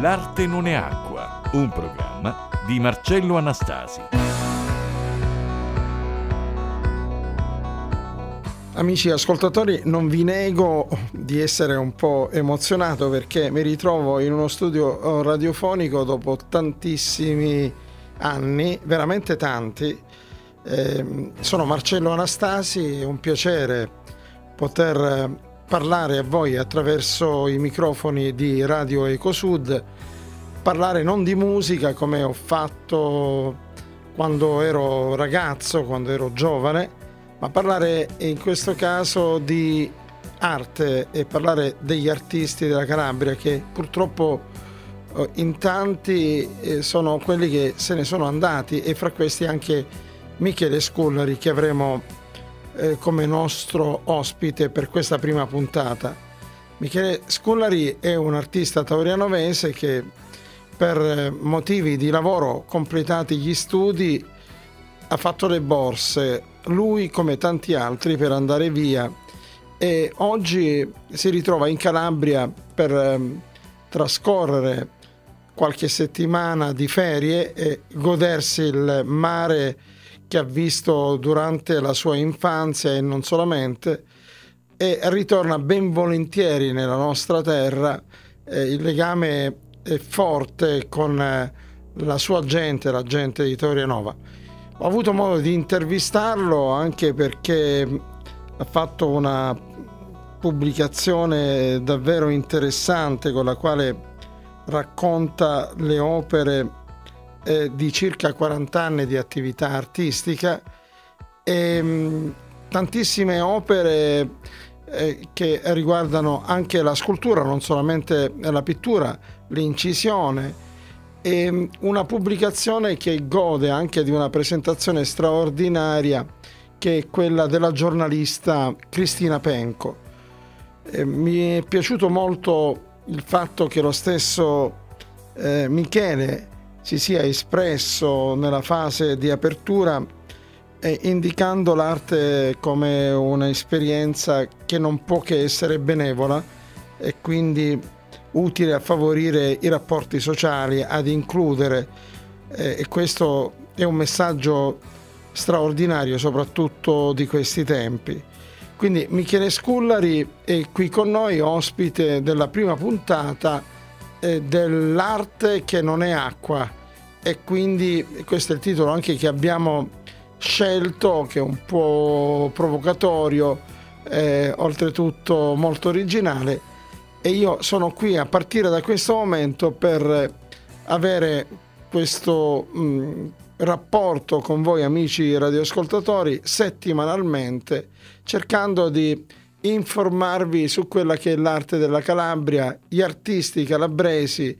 L'arte non è acqua, un programma di Marcello Anastasi. Amici ascoltatori, non vi nego di essere un po' emozionato perché mi ritrovo in uno studio radiofonico dopo tantissimi anni, veramente tanti. Eh, sono Marcello Anastasi, è un piacere poter parlare a voi attraverso i microfoni di Radio Ecosud, parlare non di musica come ho fatto quando ero ragazzo, quando ero giovane, ma parlare in questo caso di arte e parlare degli artisti della Calabria che purtroppo eh, in tanti eh, sono quelli che se ne sono andati e fra questi anche Michele Scullari che avremo eh, come nostro ospite per questa prima puntata. Michele Scullari è un artista taurianovese che per motivi di lavoro completati gli studi ha fatto le borse lui come tanti altri per andare via e oggi si ritrova in Calabria per eh, trascorrere qualche settimana di ferie e godersi il mare che ha visto durante la sua infanzia e non solamente e ritorna ben volentieri nella nostra terra eh, il legame è forte con eh, la sua gente, la gente di Torianova. Ho avuto modo di intervistarlo anche perché ha fatto una pubblicazione davvero interessante con la quale racconta le opere eh, di circa 40 anni di attività artistica e mh, mm, tantissime opere eh, che riguardano anche la scultura, non solamente la pittura, l'incisione e una pubblicazione che gode anche di una presentazione straordinaria che è quella della giornalista Cristina Penco. Eh, mi è piaciuto molto il fatto che lo stesso eh, Michele si sia espresso nella fase di apertura eh, indicando l'arte come un'esperienza che non può che essere benevola e quindi utile a favorire i rapporti sociali, ad includere eh, e questo è un messaggio straordinario soprattutto di questi tempi. Quindi Michele Scullari è qui con noi, ospite della prima puntata eh, dell'arte che non è acqua e quindi questo è il titolo anche che abbiamo scelto che è un po' provocatorio, eh, oltretutto molto originale. E io sono qui a partire da questo momento per avere questo mh, rapporto con voi amici radioascoltatori settimanalmente cercando di informarvi su quella che è l'arte della Calabria, gli artisti calabresi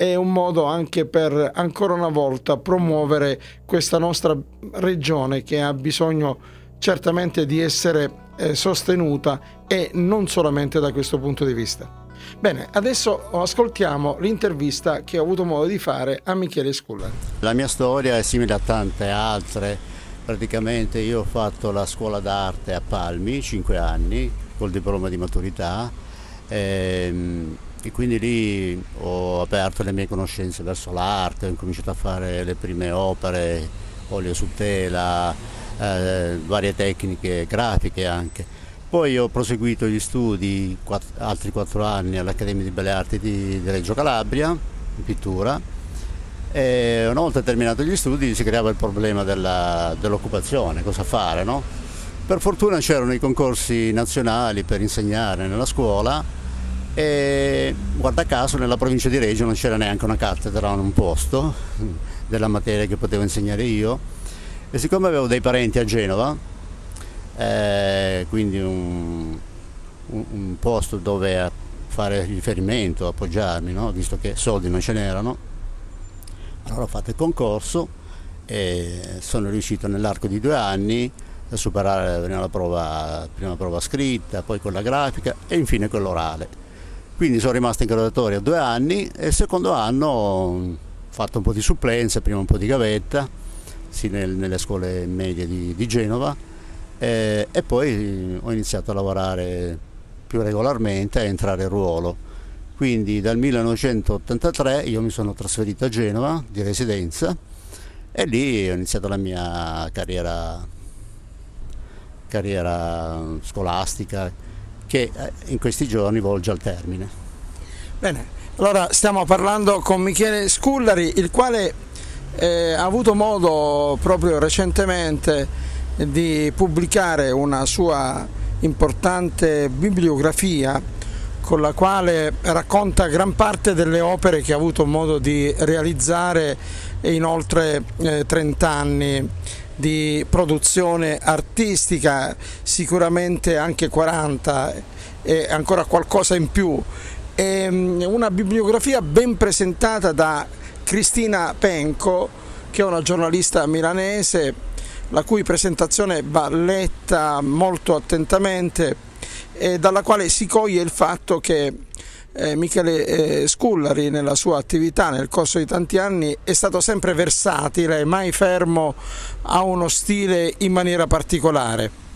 è un modo anche per ancora una volta promuovere questa nostra regione che ha bisogno certamente di essere eh, sostenuta e non solamente da questo punto di vista. Bene, adesso ascoltiamo l'intervista che ho avuto modo di fare a Michele Sculla. La mia storia è simile a tante altre. Praticamente io ho fatto la scuola d'arte a Palmi, 5 anni, col diploma di maturità. Ehm, e quindi lì ho aperto le mie conoscenze verso l'arte, ho cominciato a fare le prime opere, olio su tela, eh, varie tecniche grafiche anche. Poi ho proseguito gli studi quattro, altri quattro anni all'Accademia di Belle Arti di, di Reggio Calabria, in pittura, e una volta terminato gli studi si creava il problema della, dell'occupazione, cosa fare, no? Per fortuna c'erano i concorsi nazionali per insegnare nella scuola e guarda caso nella provincia di Reggio non c'era neanche una cattedra, un posto della materia che potevo insegnare io e siccome avevo dei parenti a Genova eh, quindi un, un, un, posto dove fare riferimento, appoggiarmi, no? visto che soldi non ce n'erano. Allora ho fatto il concorso e sono riuscito nell'arco di due anni a superare la prova, prima prova scritta, poi quella grafica e infine quella orale. Quindi sono rimasto in graduatoria due anni e il secondo anno ho fatto un po' di supplenze, prima un po' di gavetta, sì, nel, nelle scuole medie di, di Genova eh, e poi ho iniziato a lavorare più regolarmente, a entrare in ruolo. Quindi dal 1983 io mi sono trasferito a Genova di residenza e lì ho iniziato la mia carriera, carriera scolastica che eh, in questi giorni volge al termine. Bene, allora stiamo parlando con Michele Scullari, il quale eh, ha avuto modo proprio recentemente di pubblicare una sua importante bibliografia con la quale racconta gran parte delle opere che ha avuto modo di realizzare in oltre eh, 30 anni di produzione artistica, sicuramente anche 40 e ancora qualcosa in più. E mm, una bibliografia ben presentata da Cristina Penco, che è una giornalista milanese, la cui presentazione va letta molto attentamente e dalla quale si coglie il fatto che eh, Michele eh, Scullari nella sua attività nel corso di tanti anni è stato sempre versatile, mai fermo a uno stile in maniera particolare.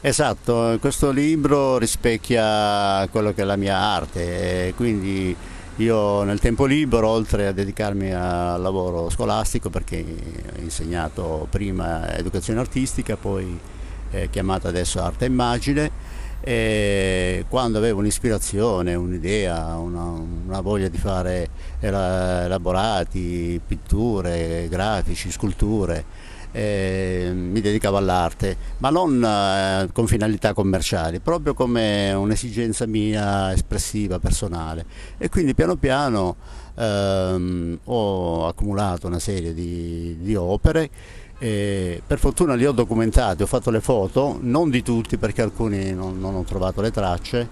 Esatto, questo libro rispecchia quello che è la mia arte, quindi io nel tempo libero, oltre a dedicarmi al lavoro scolastico, perché ho insegnato prima educazione artistica, poi eh, chiamata adesso arte e immagine, e quando avevo un'ispirazione, un'idea, una, una, voglia di fare elaborati, pitture, grafici, sculture, mi dedicavo all'arte, ma non eh, con finalità commerciali, proprio come un'esigenza mia espressiva, personale. E quindi piano piano ehm, ho accumulato una serie di, di opere e per fortuna li ho documentati, ho fatto le foto, non di tutti perché alcuni non, non ho trovato le tracce,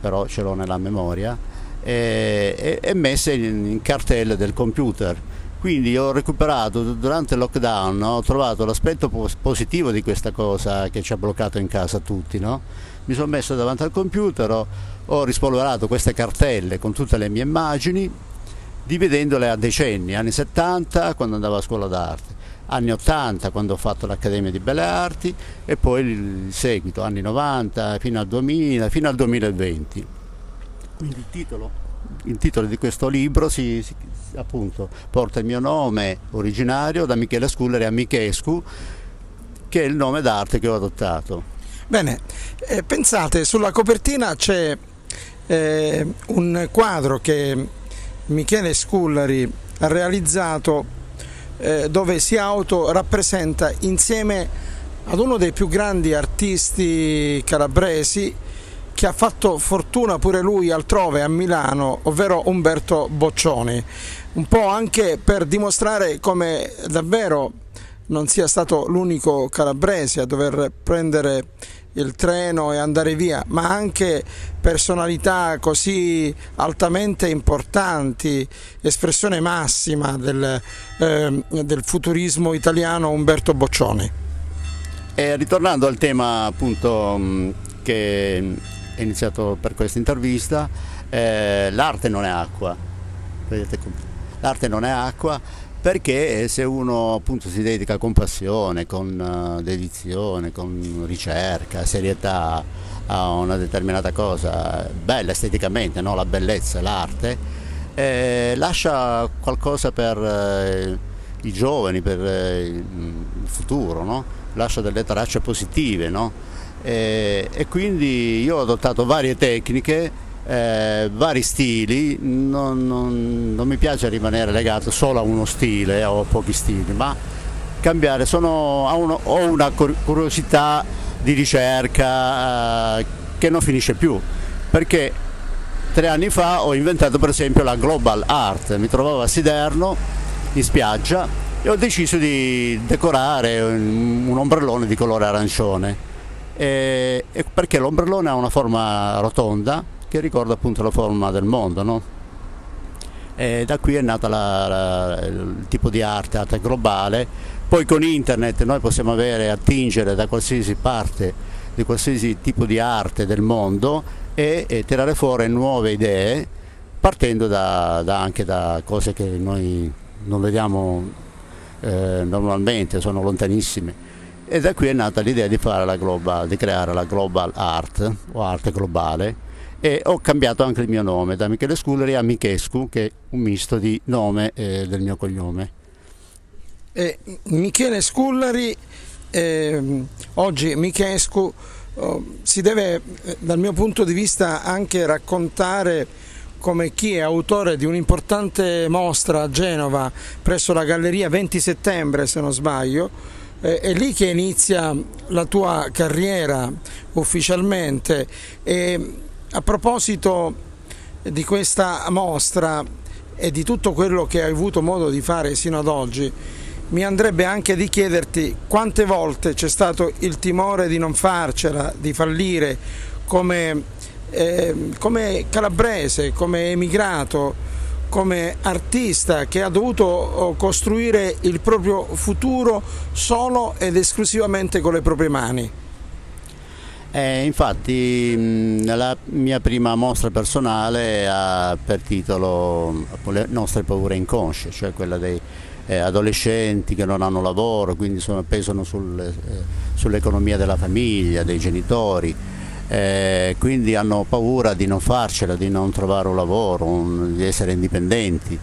però ce l'ho nella memoria, e, e, e messe in, in cartelle del computer. Quindi ho recuperato durante il lockdown, ho trovato l'aspetto positivo di questa cosa che ci ha bloccato in casa tutti. No? Mi sono messo davanti al computer, ho, ho rispolverato queste cartelle con tutte le mie immagini, dividendole a decenni, anni 70 quando andavo a scuola d'arte anni 80 quando ho fatto l'Accademia di Belle Arti e poi il seguito, anni 90 fino al 2000, fino al 2020. Quindi il titolo, il titolo di questo libro si, si, appunto, porta il mio nome originario da Michele Sculleri a Michescu, che è il nome d'arte che ho adottato. Bene, eh, pensate, sulla copertina c'è eh, un quadro che Michele Scullari ha realizzato eh, dove si autorappresenta insieme ad uno dei più grandi artisti calabresi che ha fatto fortuna pure lui altrove a Milano, ovvero Umberto Boccioni, un po' anche per dimostrare come davvero non sia stato l'unico calabrese a dover prendere il treno e andare via, ma anche personalità così altamente importanti, espressione massima del, eh, del futurismo italiano Umberto Boccioni. E ritornando al tema appunto mm, che è iniziato per questa intervista, eh, l'arte non è acqua, l'arte non è acqua perché se uno appunto si dedica con passione, con uh, dedizione, con ricerca, serietà a una determinata cosa, bella esteticamente, no? la bellezza, l'arte, eh, lascia qualcosa per eh, i giovani, per eh, il futuro, no? lascia delle tracce positive. No? E, e quindi io ho adottato varie tecniche eh, vari stili, non, non, non, mi piace rimanere legato solo a uno stile o a pochi stili, ma cambiare, Sono, uno, ho, una curiosità di ricerca eh, che non finisce più, perché tre anni fa ho inventato per esempio la Global Art, mi trovavo a Siderno in spiaggia e ho deciso di decorare un, un ombrellone di colore arancione, e, e perché l'ombrellone ha una forma rotonda, che ricorda appunto la forma del mondo. No? Da qui è nata la, la, il tipo di arte, arte globale. Poi con internet noi possiamo avere, attingere da qualsiasi parte di qualsiasi tipo di arte del mondo e, e tirare fuori nuove idee partendo da, da anche da cose che noi non vediamo eh, normalmente, sono lontanissime. E da qui è nata l'idea di, global, di creare la global art o arte globale e ho cambiato anche il mio nome da Michele Sculleri a Michescu che è un misto di nome e del mio cognome. Eh, Michele Scullari, eh, oggi Michescu, oh, si deve eh, dal mio punto di vista anche raccontare come chi è autore di un'importante mostra a Genova presso la Galleria 20 settembre se non sbaglio, eh, è lì che inizia la tua carriera ufficialmente e a proposito di questa mostra e di tutto quello che hai avuto modo di fare sino ad oggi, mi andrebbe anche di chiederti quante volte c'è stato il timore di non farcela, di fallire come, eh, come calabrese, come emigrato, come artista che ha dovuto oh, costruire il proprio futuro solo ed esclusivamente con le proprie mani. Eh, infatti la mia prima mostra personale ha per titolo Le nostre paure inconsce, cioè quella dei eh, adolescenti che non hanno lavoro, quindi sono, pesano sul, eh, sull'economia della famiglia, dei genitori, eh, quindi hanno paura di non farcela, di non trovare un lavoro, un, di essere indipendenti.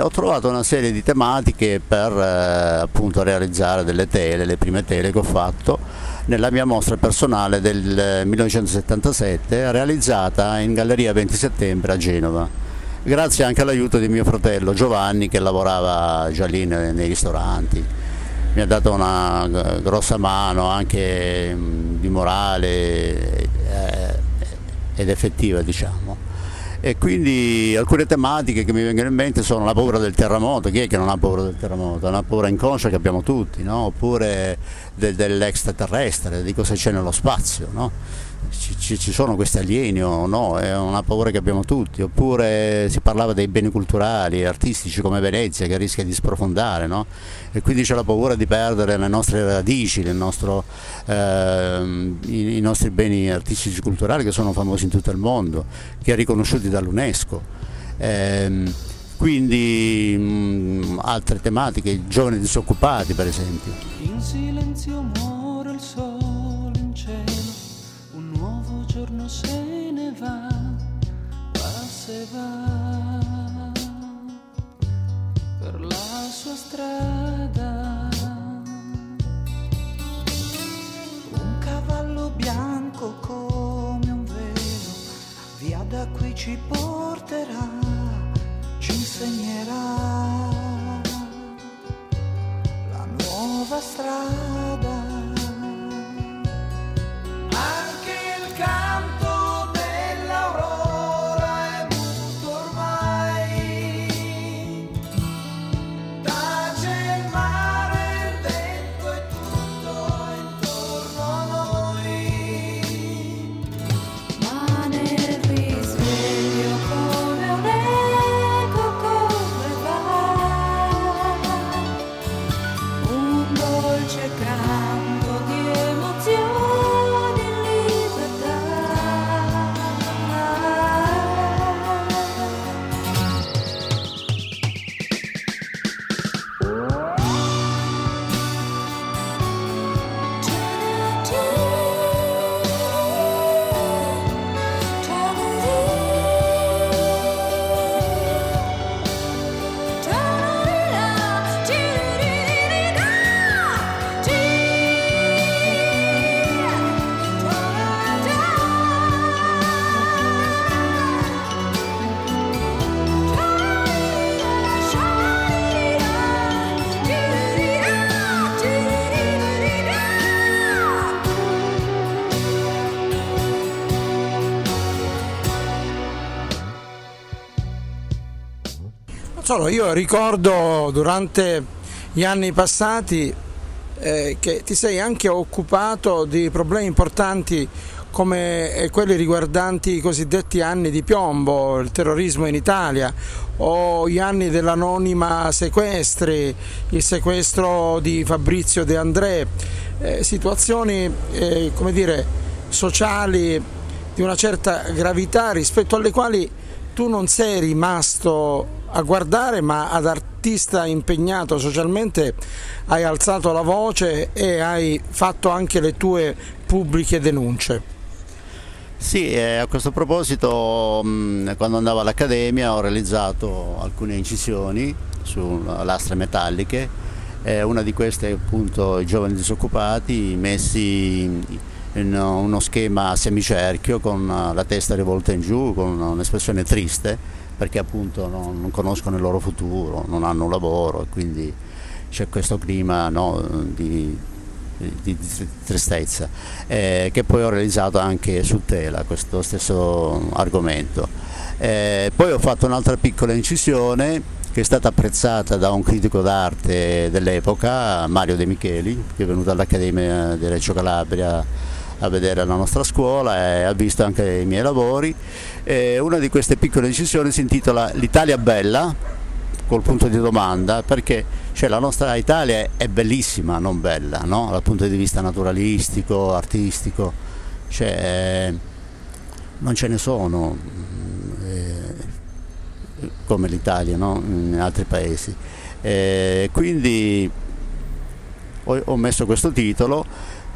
ho trovato una serie di tematiche per eh, appunto realizzare delle tele, le prime tele che ho fatto nella mia mostra personale del 1977 eh, realizzata in Galleria 20 Settembre a Genova grazie anche all'aiuto di mio fratello Giovanni che lavorava già lì nei, ristoranti. Mi ha dato una grossa mano anche di morale eh, ed effettiva diciamo. E quindi alcune tematiche che mi vengono in mente sono la paura del terremoto, chi è che non ha paura del terremoto? È una paura inconscia che abbiamo tutti, no? oppure del, dell'extraterrestre, di cosa c'è nello spazio. No? Ci, ci, sono questi alieni o no, è una paura che abbiamo tutti, oppure si parlava dei beni culturali artistici come Venezia che rischia di sprofondare, no? e quindi c'è la paura di perdere le nostre radici, nostro, eh, i, i, nostri beni artistici e culturali che sono famosi in tutto il mondo, che riconosciuti dall'UNESCO. Eh, quindi mh, mm, altre tematiche, i giovani disoccupati per esempio. In silenzio muore giorno se ne va, va se va per la sua strada. Un cavallo bianco come un velo, via da qui ci porterà, ci insegnerà la nuova strada. Solo, io ricordo durante gli anni passati eh, che ti sei anche occupato di problemi importanti come eh, quelli riguardanti i cosiddetti anni di piombo, il terrorismo in Italia o gli anni dell'anonima sequestri, il sequestro di Fabrizio De André, eh, situazioni eh, come dire, sociali di una certa gravità rispetto alle quali tu non sei rimasto a guardare, ma ad artista impegnato socialmente hai alzato la voce e hai fatto anche le tue pubbliche denunce. Sì, eh, a questo proposito mh, quando andavo all'Accademia ho realizzato alcune incisioni su lastre metalliche, eh, una di queste è appunto i giovani disoccupati messi in uno schema a semicerchio con la testa rivolta in giù, con un'espressione triste perché appunto non, non conoscono il loro futuro, non hanno un lavoro e quindi c'è questo clima no, di, di, tristezza, eh, che poi ho realizzato anche su tela, questo stesso argomento. Eh, poi ho fatto un'altra piccola incisione che è stata apprezzata da un critico d'arte dell'epoca, Mario De Micheli, che è venuto all'Accademia di Reggio Calabria a vedere la nostra scuola e ha visto anche i miei lavori. E una di queste piccole incisioni si intitola L'Italia bella, col punto di domanda, perché cioè, la nostra Italia è bellissima, non bella, no? dal punto di vista naturalistico, artistico, cioè, non ce ne sono eh, come l'Italia no? in altri paesi. Eh, quindi ho, ho messo questo titolo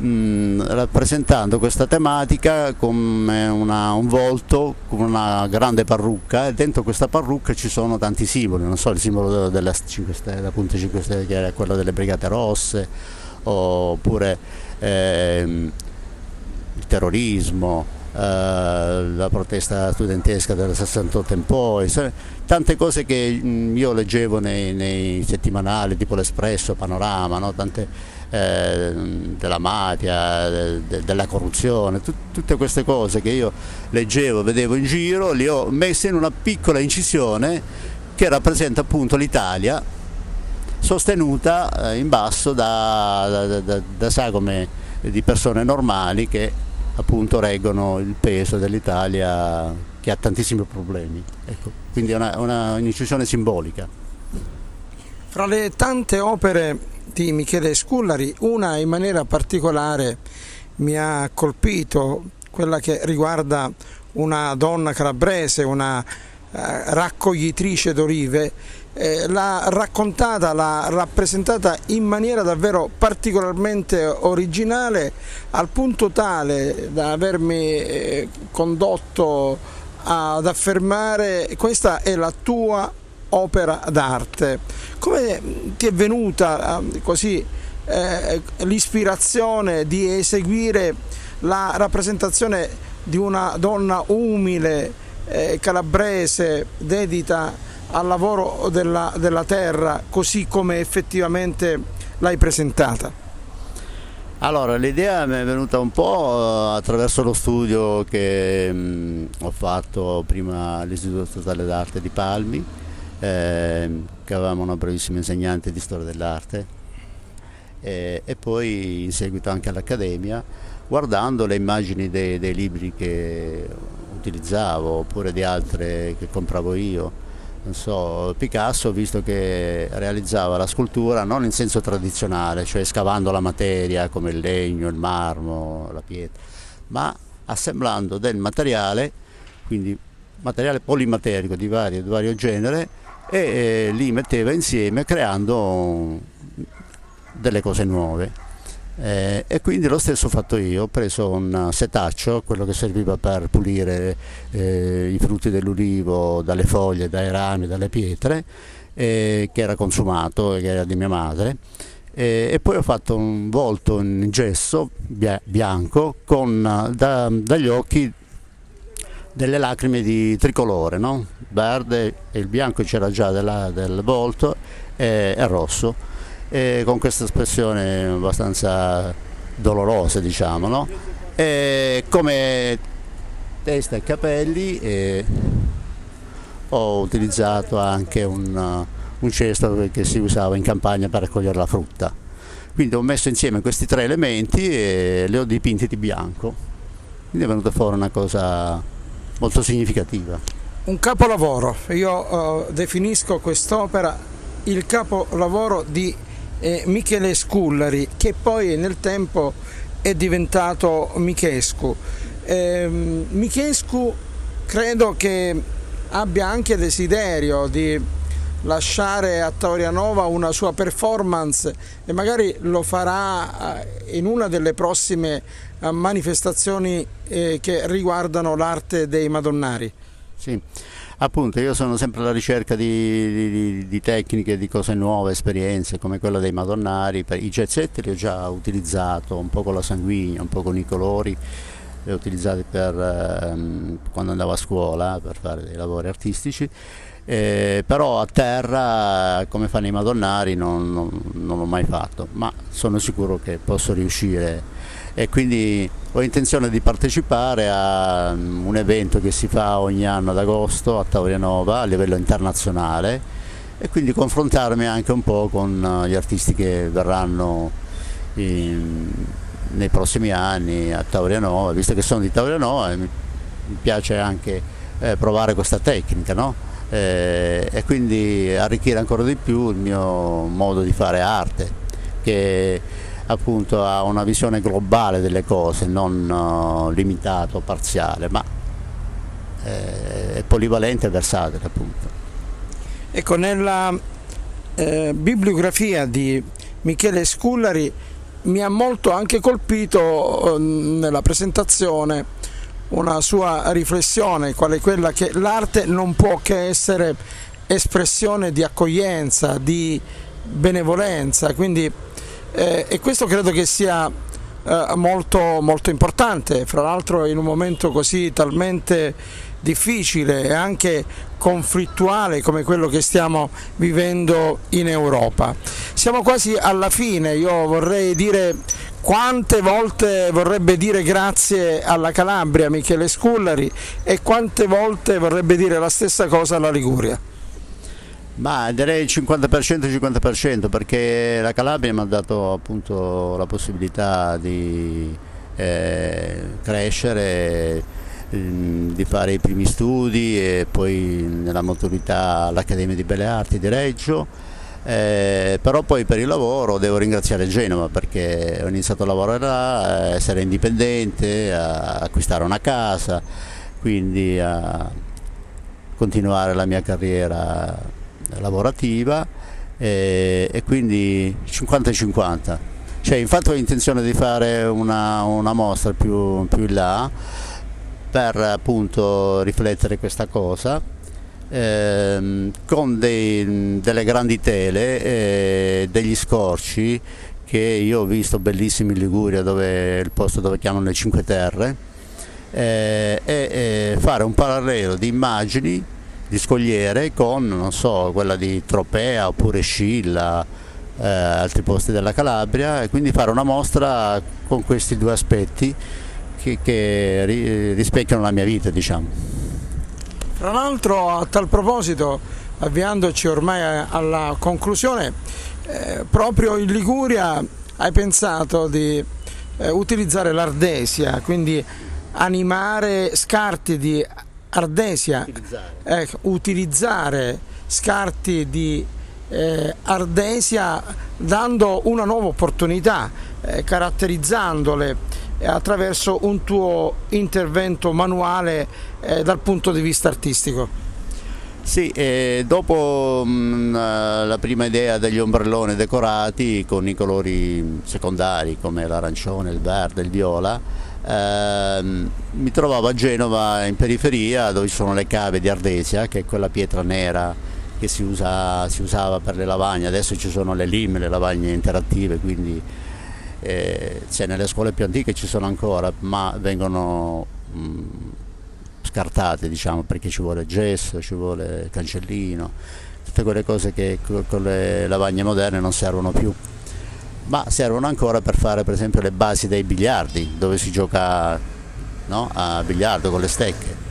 mm, rappresentando questa tematica come una, un volto con una grande parrucca e dentro questa parrucca ci sono tanti simboli, non so il simbolo della 5 Stelle, la punta 5 Stelle che era quello delle Brigate Rosse oppure ehm, il terrorismo, eh, la protesta studentesca del 68 in poi, tante cose che mm, io leggevo nei, nei settimanali tipo l'Espresso, Panorama, no? tante eh, della mafia, de, della corruzione, tut, tutte queste cose che io leggevo, vedevo in giro, le ho messe in una piccola incisione che rappresenta appunto l'Italia sostenuta eh, in basso da, da, da, da sagome di persone normali che appunto reggono il peso dell'Italia che ha tantissimi problemi. Ecco, quindi è una, una un'incisione simbolica. Fra le tante opere di Michele Scullari, una in maniera particolare mi ha colpito, quella che riguarda una donna calabrese, una eh, raccoglitrice d'olive, eh, l'ha raccontata, l'ha rappresentata in maniera davvero particolarmente originale, al punto tale da avermi eh, condotto ad affermare questa è la tua opera d'arte. Come ti è venuta eh, così eh, l'ispirazione di eseguire la rappresentazione di una donna umile, eh, calabrese, dedita al lavoro della, della terra, così come effettivamente l'hai presentata? Allora, l'idea mi è venuta un po' eh, attraverso lo studio che mh, mm, ho fatto prima all'Istituto Statale d'Arte di Palmi, eh, che avevamo una bravissima insegnante di storia dell'arte eh, e poi in seguito anche all'Accademia guardando le immagini dei, dei libri che utilizzavo oppure di altre che compravo io. Non so, Picasso, visto che realizzava la scultura non in senso tradizionale, cioè scavando la materia come il legno, il marmo, la pietra, ma assemblando del materiale, quindi materiale polimaterico di vario, di vario genere, e eh, li metteva insieme creando delle cose nuove. Eh, e quindi lo stesso ho fatto io, ho preso un setaccio, quello che serviva per pulire eh, i frutti dell'ulivo dalle foglie, dai rami, dalle pietre, eh, che era consumato, che era di mia madre, e poi ho fatto un volto in gesso bianco con da, dagli occhi delle lacrime di tricolore, no? verde e il bianco c'era già della, del volto e, e rosso, e con questa espressione abbastanza dolorosa diciamo. No? Come testa e capelli e ho utilizzato anche un, un cesto che si usava in campagna per raccogliere la frutta. Quindi ho messo insieme questi tre elementi e li ho dipinti di bianco. Quindi è venuta fuori una cosa molto significativa. Un capolavoro, io uh, definisco quest'opera il capolavoro di eh, Michele Scullari che poi nel tempo è diventato Michescu. Eh, Michescu credo che abbia anche desiderio di lasciare a Taurianova una sua performance e magari lo farà eh, in una delle prossime eh, manifestazioni eh, che riguardano l'arte dei Madonnari. Sì, appunto io sono sempre alla ricerca di, di, di tecniche, di cose nuove, esperienze come quella dei Madonnari, i gezzetti li ho già utilizzato un po' con la sanguigna, un po' con i colori li ho utilizzati per, ehm, quando andavo a scuola per fare dei lavori artistici eh, però a terra come fanno i madonnari non, non, non l'ho mai fatto, ma sono sicuro che posso riuscire e quindi ho intenzione di partecipare a un evento che si fa ogni anno ad agosto a Taurianova a livello internazionale e quindi confrontarmi anche un po' con gli artisti che verranno in, nei prossimi anni a Taurianova, visto che sono di Taurianova mi piace anche eh, provare questa tecnica. No? eh, e quindi arricchire ancora di più il mio modo di fare arte che appunto ha una visione globale delle cose, non uh, limitato, parziale, ma eh, è polivalente e versatile appunto. Ecco, nella eh, bibliografia di Michele Scullari mi ha molto anche colpito eh, nella presentazione una sua riflessione, quale quella che l'arte non può che essere espressione di accoglienza, di benevolenza, quindi, eh, e questo credo che sia eh, molto, molto importante, fra l'altro in un momento così talmente difficile e anche conflittuale come quello che stiamo vivendo in Europa. Siamo quasi alla fine, io vorrei dire quante volte vorrebbe dire grazie alla Calabria Michele Scullari e quante volte vorrebbe dire la stessa cosa alla Liguria? Ma direi 50% 50% perché la Calabria mi ha dato appunto la possibilità di eh, crescere, di fare i primi studi e poi nella maturità all'Accademia di Belle Arti di Reggio. Eh, però poi per il lavoro devo ringraziare Genova perché ho iniziato a lavorare là, a essere indipendente, a acquistare una casa, quindi a continuare la mia carriera lavorativa e, e quindi 50-50. Cioè, infatti ho intenzione di fare una, una mostra più, più in là per appunto riflettere questa cosa ehm, con dei, delle grandi tele e degli scorci che io ho visto bellissimi in Liguria dove il posto dove chiamano le Cinque Terre eh, e, e fare un parallelo di immagini di scogliere con non so, quella di Tropea oppure Scilla eh, altri posti della Calabria e quindi fare una mostra con questi due aspetti che, che rispecchiano la mia vita diciamo. Tra l'altro a tal proposito, avviandoci ormai alla conclusione, eh, proprio in Liguria hai pensato di eh, utilizzare l'ardesia, quindi animare scarti di ardesia, utilizzare, eh, utilizzare scarti di eh, ardesia dando una nuova opportunità, eh, caratterizzandole attraverso un tuo intervento manuale eh, dal punto di vista artistico. Sì, eh, dopo mh, mm, la prima idea degli ombrelloni decorati con i colori secondari come l'arancione, il verde, il viola, ehm, mi trovavo a Genova in periferia dove ci sono le cave di Ardesia, che è quella pietra nera che si, usa, si usava per le lavagne, adesso ci sono le LIM, le lavagne interattive, quindi eh, cioè nelle scuole più antiche ci sono ancora, ma vengono mh, mm, scartate diciamo, perché ci vuole gesso, ci vuole cancellino, tutte quelle cose che con le lavagne moderne non servono più ma servono ancora per fare per esempio le basi dei biliardi dove si gioca no? a biliardo con le stecche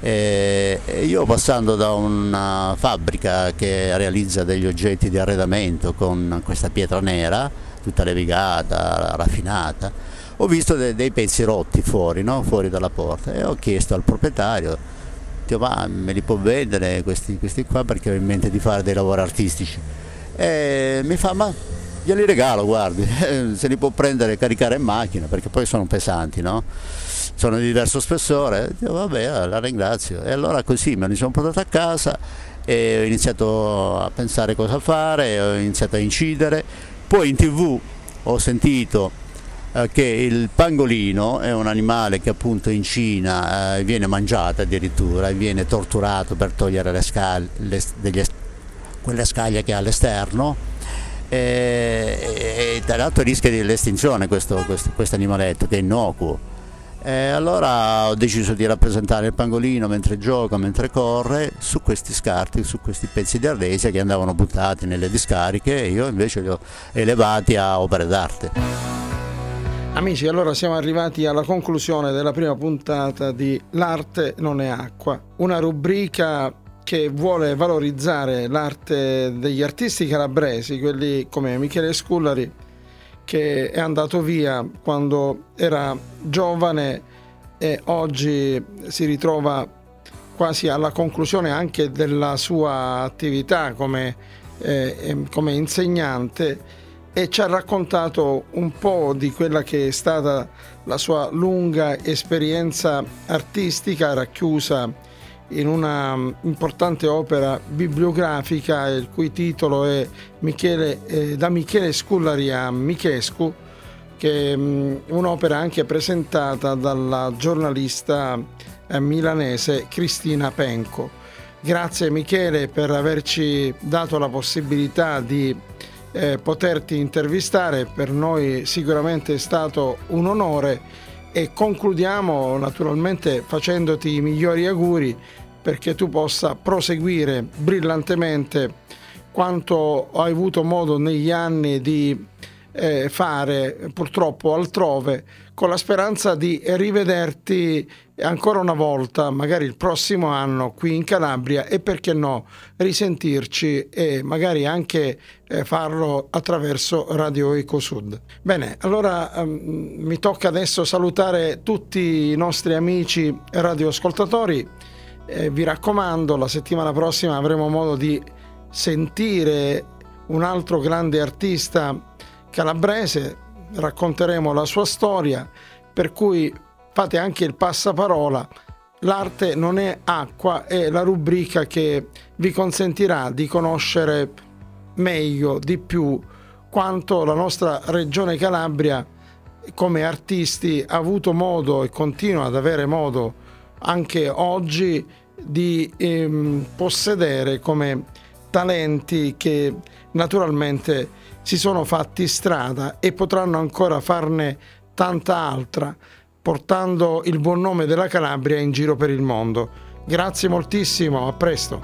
e io passando da una fabbrica che realizza degli oggetti di arredamento con questa pietra nera tutta levigata, raffinata, ho visto de dei pezzi rotti fuori, no? fuori dalla porta e ho chiesto al proprietario, dico, ma me li può vendere questi, questi qua perché ho in mente di fare dei lavori artistici. E mi fa, ma glieli regalo, guardi, se li può prendere e caricare in macchina perché poi sono pesanti, no? sono di diverso spessore, dico, vabbè, la ringrazio. E allora così me li sono portato a casa e ho iniziato a pensare cosa fare, ho iniziato a incidere, poi in tv ho sentito eh, che il pangolino è un animale che appunto in Cina eh, viene mangiato addirittura, viene torturato per togliere le scale, le, degli, quelle scaglie che ha all'esterno e, e tra l'altro rischia l'estinzione questo, questo, questo animaletto che è innocuo. E allora ho deciso di rappresentare il pangolino mentre gioca, mentre corre, su questi scarti, su questi pezzi di ardesia che andavano buttati nelle discariche e io invece li ho elevati a opere d'arte. Amici, allora siamo arrivati alla conclusione della prima puntata di L'arte non è acqua, una rubrica che vuole valorizzare l'arte degli artisti calabresi, quelli come Michele Scullari, che è andato via quando era giovane e oggi si ritrova quasi alla conclusione anche della sua attività come, eh, come insegnante e ci ha raccontato un po' di quella che è stata la sua lunga esperienza artistica racchiusa in una mm, importante opera bibliografica il cui titolo è Michele, eh, Da Michele Scullari a Michescu, che è um, un'opera anche presentata dalla giornalista eh, milanese Cristina Penco. Grazie Michele per averci dato la possibilità di eh, poterti intervistare, per noi sicuramente è stato un onore e concludiamo naturalmente facendoti i migliori auguri perché tu possa proseguire brillantemente quanto hai avuto modo negli anni di eh, fare purtroppo altrove con la speranza di rivederti ancora una volta, magari il prossimo anno qui in Calabria e perché no risentirci e magari anche eh, farlo attraverso Radio Ecosud. Bene, allora um, mi tocca adesso salutare tutti i nostri amici radioascoltatori. Eh, vi raccomando, la settimana prossima avremo modo di sentire un altro grande artista calabrese racconteremo la sua storia, per cui fate anche il passaparola. L'arte non è acqua è la rubrica che vi consentirà di conoscere meglio, di più, quanto la nostra regione Calabria come artisti ha avuto modo e continua ad avere modo anche oggi di ehm, possedere come talenti che naturalmente si sono fatti strada e potranno ancora farne tanta altra, portando il buon nome della Calabria in giro per il mondo. Grazie moltissimo, a presto.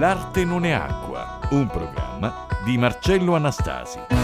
L'arte non è acqua, un programma di Marcello Anastasi.